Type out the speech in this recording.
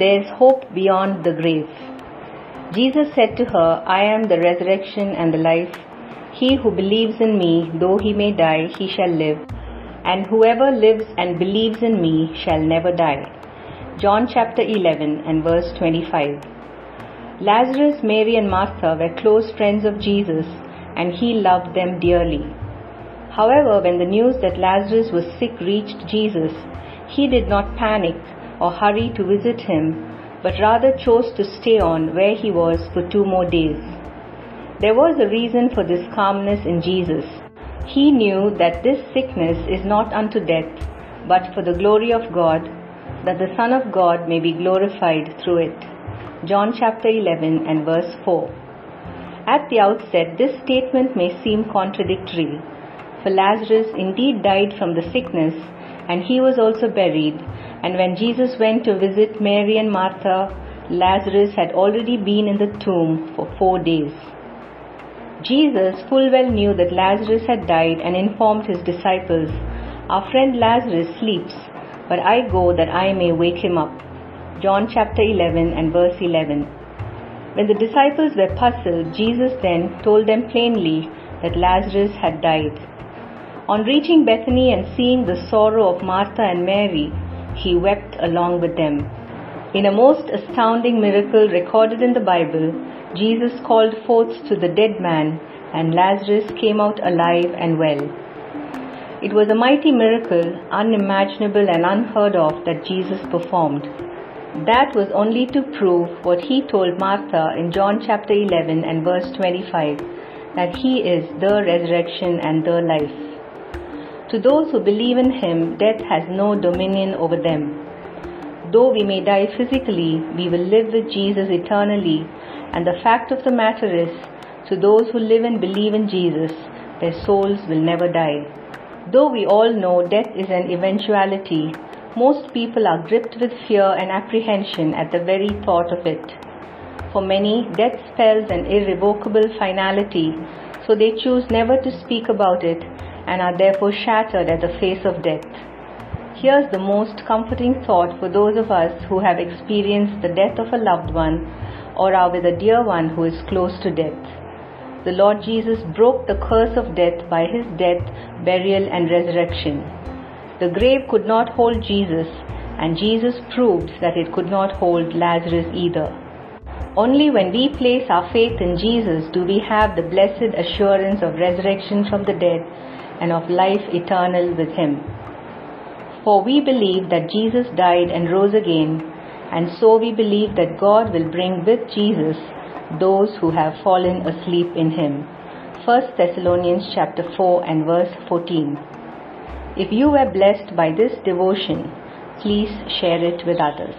There is hope beyond the grave. Jesus said to her, I am the resurrection and the life. He who believes in me, though he may die, he shall live. And whoever lives and believes in me shall never die. John chapter 11 and verse 25. Lazarus, Mary, and Martha were close friends of Jesus, and he loved them dearly. However, when the news that Lazarus was sick reached Jesus, he did not panic or hurry to visit him, but rather chose to stay on where he was for two more days. There was a reason for this calmness in Jesus. He knew that this sickness is not unto death, but for the glory of God, that the Son of God may be glorified through it. John chapter 11 and verse 4. At the outset, this statement may seem contradictory, for Lazarus indeed died from the sickness, and he was also buried. And when Jesus went to visit Mary and Martha, Lazarus had already been in the tomb for four days. Jesus full well knew that Lazarus had died and informed his disciples, Our friend Lazarus sleeps, but I go that I may wake him up. John chapter 11 and verse 11. When the disciples were puzzled, Jesus then told them plainly that Lazarus had died. On reaching Bethany and seeing the sorrow of Martha and Mary, he wept along with them. In a most astounding miracle recorded in the Bible, Jesus called forth to the dead man, and Lazarus came out alive and well. It was a mighty miracle, unimaginable and unheard of, that Jesus performed. That was only to prove what he told Martha in John chapter 11 and verse 25 that he is the resurrection and the life. To those who believe in him, death has no dominion over them. Though we may die physically, we will live with Jesus eternally and the fact of the matter is, to those who live and believe in Jesus, their souls will never die. Though we all know death is an eventuality, most people are gripped with fear and apprehension at the very thought of it. For many, death spells an irrevocable finality, so they choose never to speak about it and are therefore shattered at the face of death. Here's the most comforting thought for those of us who have experienced the death of a loved one or are with a dear one who is close to death. The Lord Jesus broke the curse of death by his death, burial, and resurrection. The grave could not hold Jesus, and Jesus proved that it could not hold Lazarus either. Only when we place our faith in Jesus do we have the blessed assurance of resurrection from the dead and of life eternal with Him. For we believe that Jesus died and rose again and so we believe that God will bring with Jesus those who have fallen asleep in him. 1 Thessalonians chapter 4 and verse 14. If you were blessed by this devotion, please share it with others.